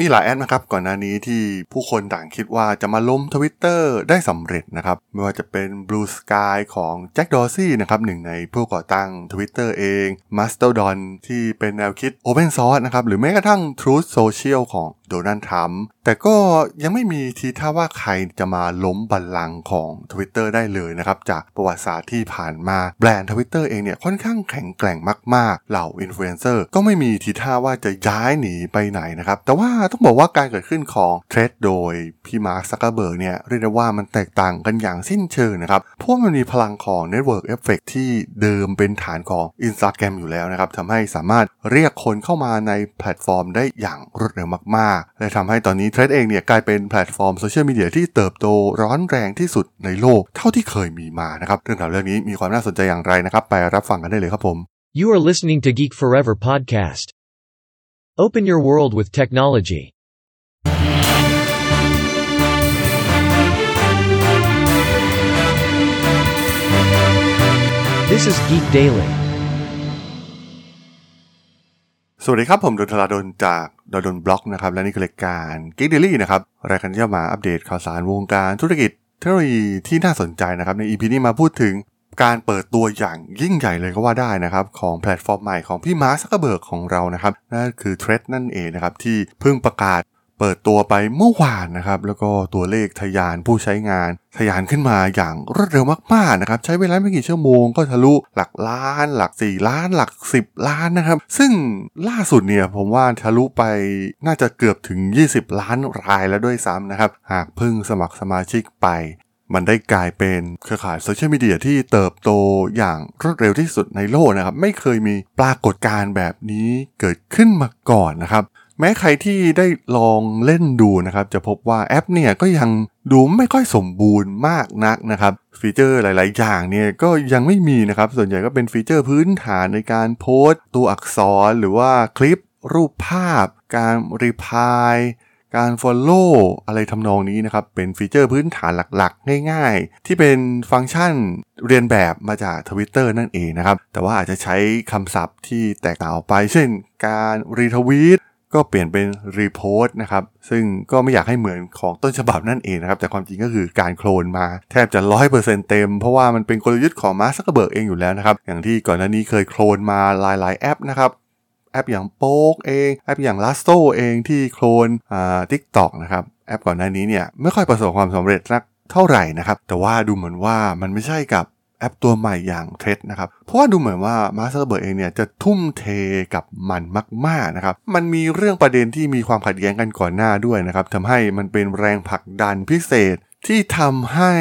มีหลายแอดนะครับก่อนหน้านี้ที่ผู้คนต่างคิดว่าจะมาล้มทวิตเตอร์ได้สำเร็จนะครับ ไม่ว่าจะเป็น Blue Sky ของแจ็คดอร์ซี่นะครับหนึ่งในผู้ก่อตั้ง Twitter เอง Mastodon ที่เป็นแนวคิด Open Source นะครับหรือแม้กระทั่ง Truth Social ของโดนัลด์ทรัมป์แต่ก็ยังไม่มีทีท่าว่าใครจะมาล้มบัลลังก์ของ Twitter ได้เลยนะครับ จากประวัติศาสตร์ที่ผ่านมาแบรนด์ Twitter เองเนี่ยค่อนข้างแข็งแกร่งมาก ๆ เหล่าอินฟลูเอนเซอร์ก็ไม่มีทีท่าว่าจะย้ายหนีไปไหนนะครับแต่ว่าต้องบอกว่าการเกิดขึ้นของ Threads โดยพี่มาร์คซักเกอร์เบิร์กเนี่ยเรียกได้ว่ามันแตกต่างกันอย่างสิ้นเชิงนะครับ เพราะมันมีพลังของ Network Effect ที่เดิมเป็นฐานของ Instagram อยู่แล้วนะครับทำให้สามารถเรียกคนเข้ามาในแพลตฟอร์มได้อย่างรวดเร็วมากๆ และทำให้ตอนนี้ Threads เองเนี่ยกลายเป็นแพลตฟอร์มโซเชียลมีเดียที่เติบโตร้อนแรงที่สุดในโลกเท่าที่เคยมีมานะครับเรื่องราวเรื่องนี้มีความน่าสนใจอย่างไรนะครับไปรับฟังกันได้เลยครับผม You are listening to Geek Forever podcast. Open your world with technology. This is Geek Daily. สวัสดีครับ ผมดนทลาดนจากดนบล็อกนะครับ และนี่คือรายการ Geek Daily นะครับ รายการที่จะมาอัปเดตข่าวสารวงการธุรกิจเทคโนโลยีที่น่าสนใจนะครับ ใน EP นี้มาพูดถึง การเปิดตัวอย่างยิ่งใหญ่เลยก็ว่าได้นะครับของแพลตฟอร์มใหม่ของพี่มาร์คซักเบิร์กของเรานะครับนั่นคือ Threads นั่นเองนะครับที่เพิ่งประกาศเปิดตัวไปเมื่อวานนะครับแล้วก็ตัวเลขทะยานผู้ใช้งานทะยานขึ้นมาอย่างรวดเร็วมากๆนะครับใช้เวลาไม่กี่ชั่วโมงก็ทะลุหลักล้าน หลัก 4 ล้าน หลัก 10 ล้านนะครับ ซึ่งล่าสุดเนี่ยผมว่าทะลุไปน่าจะเกือบถึง 20 ล้านรายแล้วด้วยซ้ำนะครับ หากเพิ่งสมัครสมาชิกไป มันได้กลายเป็นเครือข่ายโซเชียลมีเดียที่เติบโตอย่างรวดเร็วที่สุดในโลกนะครับ ไม่เคยมีปรากฏการณ์แบบนี้เกิดขึ้นมาก่อนนะครับ แม้ใครที่ได้ลองเล่นดูนะครับ จะพบว่าแอปเนี่ยก็ยังดูไม่ค่อยสมบูรณ์มากนักนะครับ ฟีเจอร์หลาย ๆ อย่างเนี่ยก็ยังไม่มีนะครับ ส่วนใหญ่ก็เป็นฟีเจอร์พื้นฐานในการโพสต์ ตัวอักษรหรือว่าคลิปรูปภาพ การรีพาย การ Follow อะไรทำนองนี้นะครับ เป็นฟีเจอร์พื้นฐานหลักๆ ง่ายๆ ที่เป็นฟังก์ชันเลียนแบบมาจาก Twitter นั่นเองนะครับ แต่ว่าอาจจะใช้คำศัพท์ที่แตกต่างออกไป เช่นการ retweet ก็เปลี่ยนเป็น repost นะครับ ซึ่งก็ไม่อยากให้เหมือนของต้นฉบับนั่นเองนะครับ แต่ความจริงก็คือการโคลนมาแทบจะ100%เปอร์เซ็นต์เต็ม เพราะว่ามันเป็นกลยุทธ์ของมาร์คซักเกอร์เบิร์กเองอยู่แล้วนะครับ อย่างที่ก่อนหน้านี้เคยโคลนมาหลายๆแอปนะครับ แอปอย่าง Poke เอง แอปอย่าง Lasso เองที่โคลนอ่า TikTok นะครับ แอปก่อนหน้านี้เนี่ยไม่ค่อยประสบความสำเร็จสักเท่าไหร่นะครับ แต่ว่าดูเหมือนว่ามันไม่ใช่กับแอปตัวใหม่อย่าง Threads นะครับ เพราะว่าดูเหมือนว่ามาร์คซักเบิร์กเองเนี่ยจะทุ่มเทกับมันมากๆนะครับ มันมีเรื่องประเด็นที่มีความขัดแย้งกันก่อนหน้าด้วยนะครับทำให้มันเป็นแรงผลักดันพิเศษที่ทำให้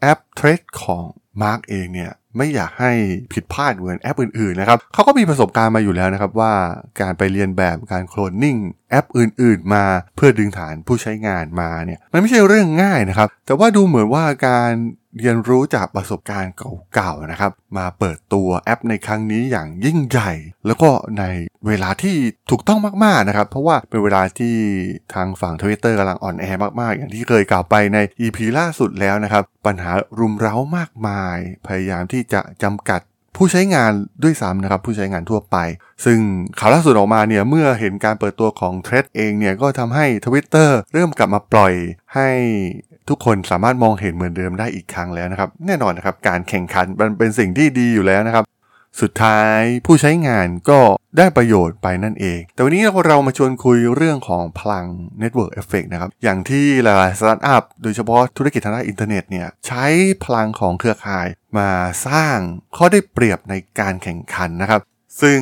แอป Threads ของมาร์กเองเนี่ย ไม่อยากให้ผิดพลาดเหมือนแอปอื่นๆนะครับเขาก็มีประสบการณ์มาอยู่แล้วนะครับว่าการไปเรียนแบบการโคลนนิ่งแอปอื่นๆ มาเพื่อดึงฐานผู้ใช้งานมาเนี่ยมันไม่ใช่เรื่องง่ายนะครับแต่ว่าดูเหมือนว่าการ เรียนรู้จากประสบการณ์เก่าๆนะครับ มาเปิดตัวแอปในครั้งนี้อย่างยิ่งใหญ่ แล้วก็ในเวลาที่ถูกต้องมากๆนะครับ เพราะว่าเป็นเวลาที่ทางฝั่ง Twitter กำลังอ่อนแอมากๆ อย่างที่เคยกล่าวไปใน EP ล่าสุดแล้วนะครับ ปัญหารุมเร้ามากมาย พยายามที่จะจำกัดผู้ใช้งานด้วยซ้ำนะครับผู้ใช้งานทั่วไป ซึ่งข่าวล่าสุดออกมาเนี่ยเมื่อเห็นการเปิดตัวของเทรดเองเนี่ยก็ทำให้ Twitter เริ่มกลับมาปล่อยให้ ทุกคนสามารถมองเห็นเหมือนเดิมได้อีกครั้งแล้วนะครับ แน่นอนนะครับการแข่งขันมันเป็นสิ่งที่ดีอยู่แล้วนะครับ สุดท้ายผู้ใช้งานก็ได้ประโยชน์ไปนั่นเอง แต่วันนี้เรามาชวนคุยเรื่องของพลัง Network Effect นะครับ อย่างที่หลายๆสตาร์ทอัพโดยเฉพาะธุรกิจทางด้านอินเทอร์เน็ตเนี่ยใช้พลังของเครือข่ายมาสร้างข้อได้เปรียบในการแข่งขันนะครับ ซึ่ง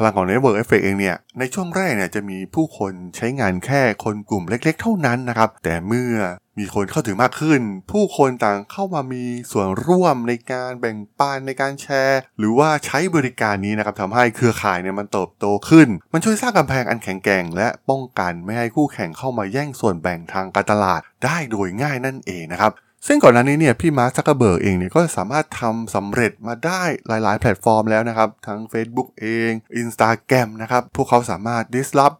พลังของ Network Effect เองเนี่ย ในช่วงแรกเนี่ยจะมีผู้คนใช้งานแค่คนกลุ่มเล็กๆ เท่านั้นนะครับ แต่เมื่อมีคนเข้าถึงมากขึ้น ผู้คนต่างเข้ามามีส่วนร่วมในการแบ่งปันในการแชร์ หรือว่าใช้บริการนี้นะครับทำให้เครือข่ายเนี่ยมันเติบโตขึ้น มันช่วยสร้างกำแพงอันแข็งแกร่ง และป้องกันไม่ให้คู่แข่งเข้ามาแย่งส่วนแบ่งทางการตลาดได้โดยง่ายนั่นเองนะครับ ซึ่งก่อนหน้านี้เนี่ยพี่มาร์คซักเกอร์เบิร์กเองเนี่ยก็สามารถทำสำเร็จมาได้หลาย ๆ แพลตฟอร์มแล้วนะครับ ทั้ง Facebook เอง Instagram นะครับ พวกเขาสามารถ disrupt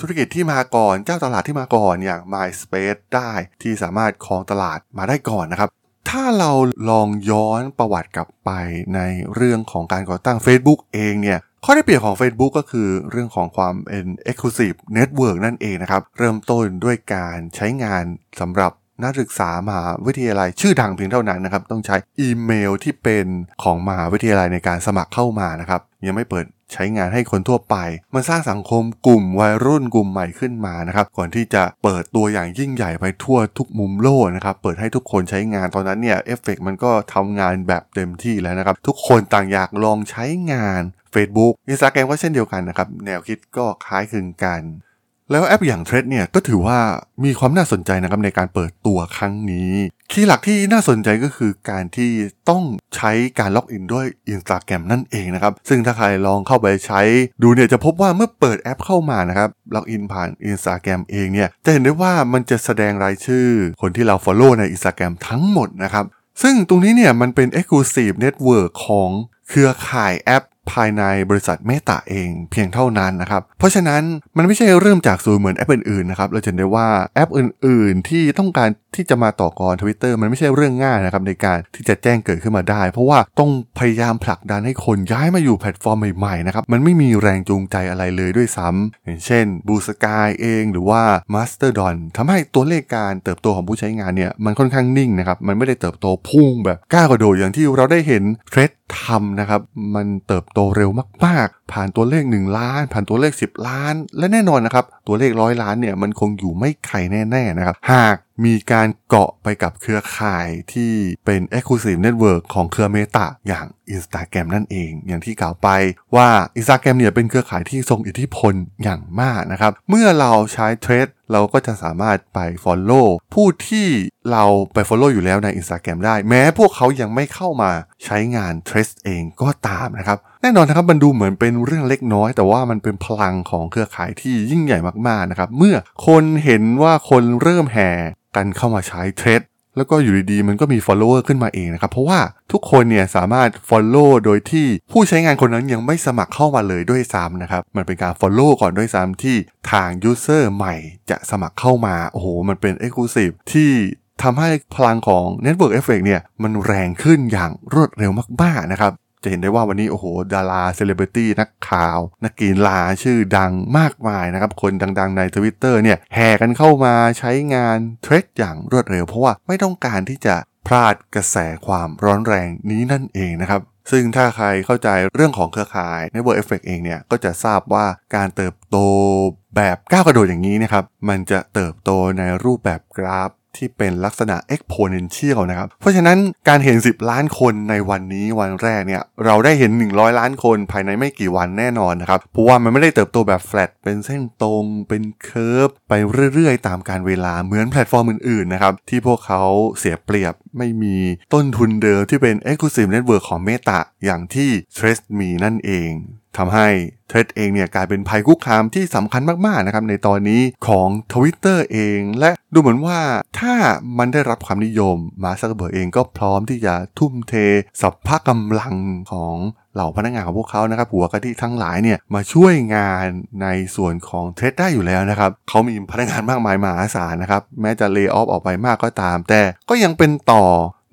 ธุรกิจที่มาก่อนเจ้าตลาดที่มาก่อนอย่าง MySpace ได้ที่สามารถครองตลาดมาได้ก่อนนะครับ ถ้าเราลองย้อนประวัติกลับไปในเรื่องของการก่อตั้ง Facebook เองเนี่ยข้อได้เปรียบของ Facebook ก็คือเรื่องของความเป็น Exclusive Network นั่นเองนะครับ เริ่มต้นด้วยการใช้งานสำหรับ นักศึกษามหาวิทยาลัยชื่อดังเพียงเท่านั้นนะครับ ต้องใช้อีเมลที่เป็นของมหาวิทยาลัยในการสมัครเข้ามานะครับ ยังไม่เปิดใช้งานให้คนทั่วไป มันสร้างสังคมกลุ่มวัยรุ่นกลุ่มใหม่ขึ้นมานะครับ ก่อนที่จะเปิดตัวอย่างยิ่งใหญ่ไปทั่วทุกมุมโลกนะครับ เปิดให้ทุกคนใช้งานตอนนั้นเนี่ยเอฟเฟกมันก็ทำงานแบบเต็มที่แล้วนะครับ ทุกคนต่างอยากลองใช้งาน Facebook Instagram ก็เช่นเดียวกันนะครับ แนวคิดก็คล้ายคลึงกัน แล้วแอปอย่าง Threads เนี่ยก็ถือว่ามีความน่าสนใจนะครับในการเปิดตัวครั้งนี้ key หลักที่น่าสนใจก็คือการที่ต้องใช้การล็อกอินด้วย Instagram นั่นเองนะครับ ซึ่งถ้าใครลองเข้าไปใช้ดูเนี่ยจะพบว่าเมื่อเปิดแอปเข้ามานะครับล็อกอินผ่าน Instagram เองเนี่ยจะเห็นได้ว่ามันจะแสดงรายชื่อ คนที่เรา Follow ใน Instagram ทั้งหมดนะครับซึ่งตรงนี้เนี่ยมันเป็น Exclusive Network ของเครือข่ายแอป ภายในบริษัท Meta เองเพียงเท่านั้นนะครับ เพราะฉะนั้นมันไม่ใช่เริ่มจากศูนย์เหมือนแอปอื่นๆนะครับ เราจะเห็นได้ว่าแอปอื่นๆ ที่ต้องการที่จะมาต่อกรทวิตเตอร์มันไม่ใช่เรื่องง่ายนะครับในการที่จะแจ้งเกิดขึ้นมาได้ เพราะว่าต้องพยายามผลักดันให้คนย้ายมาอยู่แพลตฟอร์มใหม่ๆนะครับมันไม่มีแรงจูงใจอะไรเลยด้วยซ้ำอย่างเช่น Bluesky เองหรือว่า Mastodon ทำให้ตัวเลขการเติบโตของผู้ใช้งานเนี่ยมันค่อนข้างนิ่งนะครับมันไม่ได้เติบโตพุ่งแบบก้าวกระโดดอย่างที่เราได้เห็นเทรด ทำนะครับ มันเติบโตเร็วมาก ๆ ผ่านตัวเลข 1 ล้าน ผ่านตัวเลข 10 ล้าน และแน่นอนนะครับ ตัวเลขร้อยล้านเนี่ยมันคงอยู่ไม่ไกลแน่ ๆ นะครับ หากมีการเกาะไปกับเครือข่ายที่เป็น Exclusive Network ของเครือเมตาอย่าง Instagram นั่นเอง อย่างที่กล่าวไปว่า Instagram เนี่ยเป็นเครือข่ายที่ทรงอิทธิพลอย่างมากนะครับ เมื่อเราใช้เทรดเราก็จะสามารถไป Follow ผู้ที่เราไป Follow อยู่แล้วใน Instagram ได้ แม้พวกเขายังไม่เข้ามาใช้งาน t r a c e เองก็ตามนะครับ แน่นอนนะครับมันดูเหมือนเป็นเรื่องเล็กน้อย แต่ว่ามันเป็นพลังของเครือข่ายที่ยิ่งใหญ่มากๆนะครับเมื่อคนเห็นว่าคนเริ่มแห่กันเข้ามาใช้เทรดแล้วก็อยู่ดีๆ มันก็มี follower ขึ้นมาเองนะครับ เพราะว่าทุกคนเนี่ยสามารถ follow โดยที่ผู้ใช้งานคนนั้นยังไม่สมัครเข้ามาเลยด้วยซ้ำนะครับ มันเป็นการ follow ก่อนด้วยซ้ำที่ทาง user ใหม่จะสมัครเข้ามา โอ้โห มันเป็น exclusive ที่ทำให้พลังของ network effect เนี่ยมันแรงขึ้นอย่างรวดเร็วมากๆนะครับ จะเห็นได้ว่าวันนี้โอ้โห ดาราเซเลบริตี้นักข่าว นักกีฬาชื่อดังมากมายนะครับ คนดังๆใน Twitter เนี่ยแห่กันเข้ามาใช้งานเทรดอย่างรวดเร็ว เพราะว่าไม่ต้องการที่จะพลาดกระแสความร้อนแรงนี้นั่นเองนะครับซึ่งถ้าใครเข้าใจเรื่องของเครือข่าย Network Effect เองเนี่ย ก็จะทราบว่าการเติบโตแบบก้าวกระโดดอย่างนี้นะครับ มันจะเติบโตในรูปแบบกราฟ ที่เป็นลักษณะ exponential นะครับ เพราะฉะนั้นการเห็น 10 ล้านคนในวันนี้วันแรกเนี่ย เราได้เห็น 100 ล้านคนภายในไม่กี่วันแน่นอนนะครับ เพราะว่ามันไม่ได้เติบโตแบบ flat เป็นเส้นตรง เป็น curve ไปเรื่อยๆ ตามกาลเวลาเหมือนแพลตฟอร์มอื่นๆ นะครับ ที่พวกเขาเสียเปรียบไม่มีต้นทุนเดิมที่เป็น exclusive network ของ Meta อย่างที่ Threads มีนั่นเอง ทำให้ Threads เองเนี่ยกลายเป็นภัยคุกคามที่สำคัญมากๆนะครับในตอนนี้ของ Twitter เอง และดูเหมือนว่าถ้ามันได้รับความนิยมมาซักเบิร์กเองก็พร้อมที่จะทุ่มเทสรรพกำลังของเหล่าพนักงานของพวกเขานะครับ หัวกะทิทั้งหลายเนี่ยมาช่วยงานในส่วนของ Threads ได้อยู่แล้วนะครับเขามีพนักงานมากมายมหาศาลนะครับแม้จะ layoff ออกไปมากก็ตาม แต่ก็ยังเป็นต่อ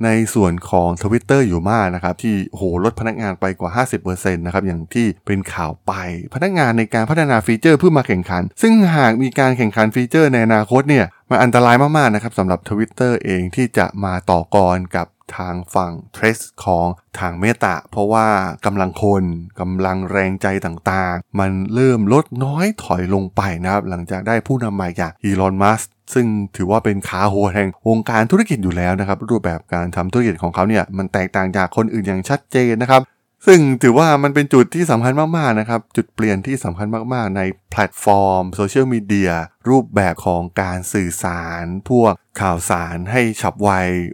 ในส่วนของ Twitter อยู่มากนะครับ ที่โหลดพนักงานไปกว่า 50%นะครับอย่างที่เป็นข่าวไป พนักงานในการพัฒนาฟีเจอร์เพื่อมาแข่งขัน ซึ่งหากมีการแข่งขันฟีเจอร์ในอนาคตเนี่ยมันอันตรายมากๆนะครับสำหรับ Twitter เองที่จะมาต่อกรกับ ทางฝั่งเทรสของทางเมตาเพราะว่ากำลังคนกำลังแรงใจต่างๆ มันเริ่มลดน้อยถอยลงไปนะครับ หลังจากได้ผู้นำใหม่อย่างอีลอนมัสซึ่งถือว่าเป็นขาโหดแห่งวงการธุรกิจอยู่แล้วนะครับ รูปแบบการทำธุรกิจของเขาเนี่ยมันแตกต่างจากคนอื่นอย่างชัดเจนนะครับ ซึ่งถือว่ามันเป็นจุดที่สำคัญมากๆนะครับ จุดเปลี่ยนที่สำคัญมากๆ ในแพลตฟอร์มโซเชียลมีเดียรูปแบบของการสื่อสาร พวกข่าวสารให้ฉับไว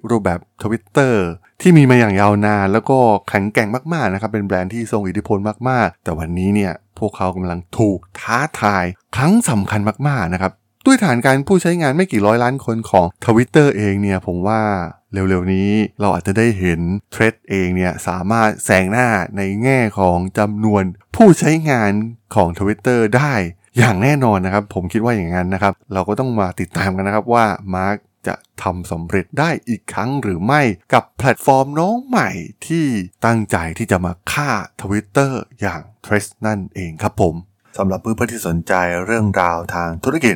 รูปแบบ Twitter ที่มีมาอย่างยาวนาน แล้วก็แข็งแกร่งมากๆนะครับ เป็นแบรนด์ที่ทรงอิทธิพลมากๆ แต่วันนี้เนี่ยพวกเขากำลังถูกท้าทายครั้งสำคัญมากๆนะครับ ด้วยฐานการผู้ใช้งานไม่กี่ร้อยล้านคนของ Twitter เองเนี่ยผมว่าเร็วๆนี้เราอาจจะได้เห็นเทรดเองเนี่ยสามารถแซงหน้าในแง่ของจำนวนผู้ใช้งานของ Twitter ได้อย่างแน่นอนนะครับ ผมคิดว่าอย่างนั้นนะครับ เราก็ต้องมาติดตามกันนะครับว่ามาร์กจะทำสำเร็จได้อีกครั้งหรือไม่กับแพลตฟอร์มน้องใหม่ที่ตั้งใจที่จะมาฆ่า Twitter อย่าง t r a c e นั่นเองครับผมสำหรับเพื่อนๆที่สนใจเรื่องราวทางธุรกิจ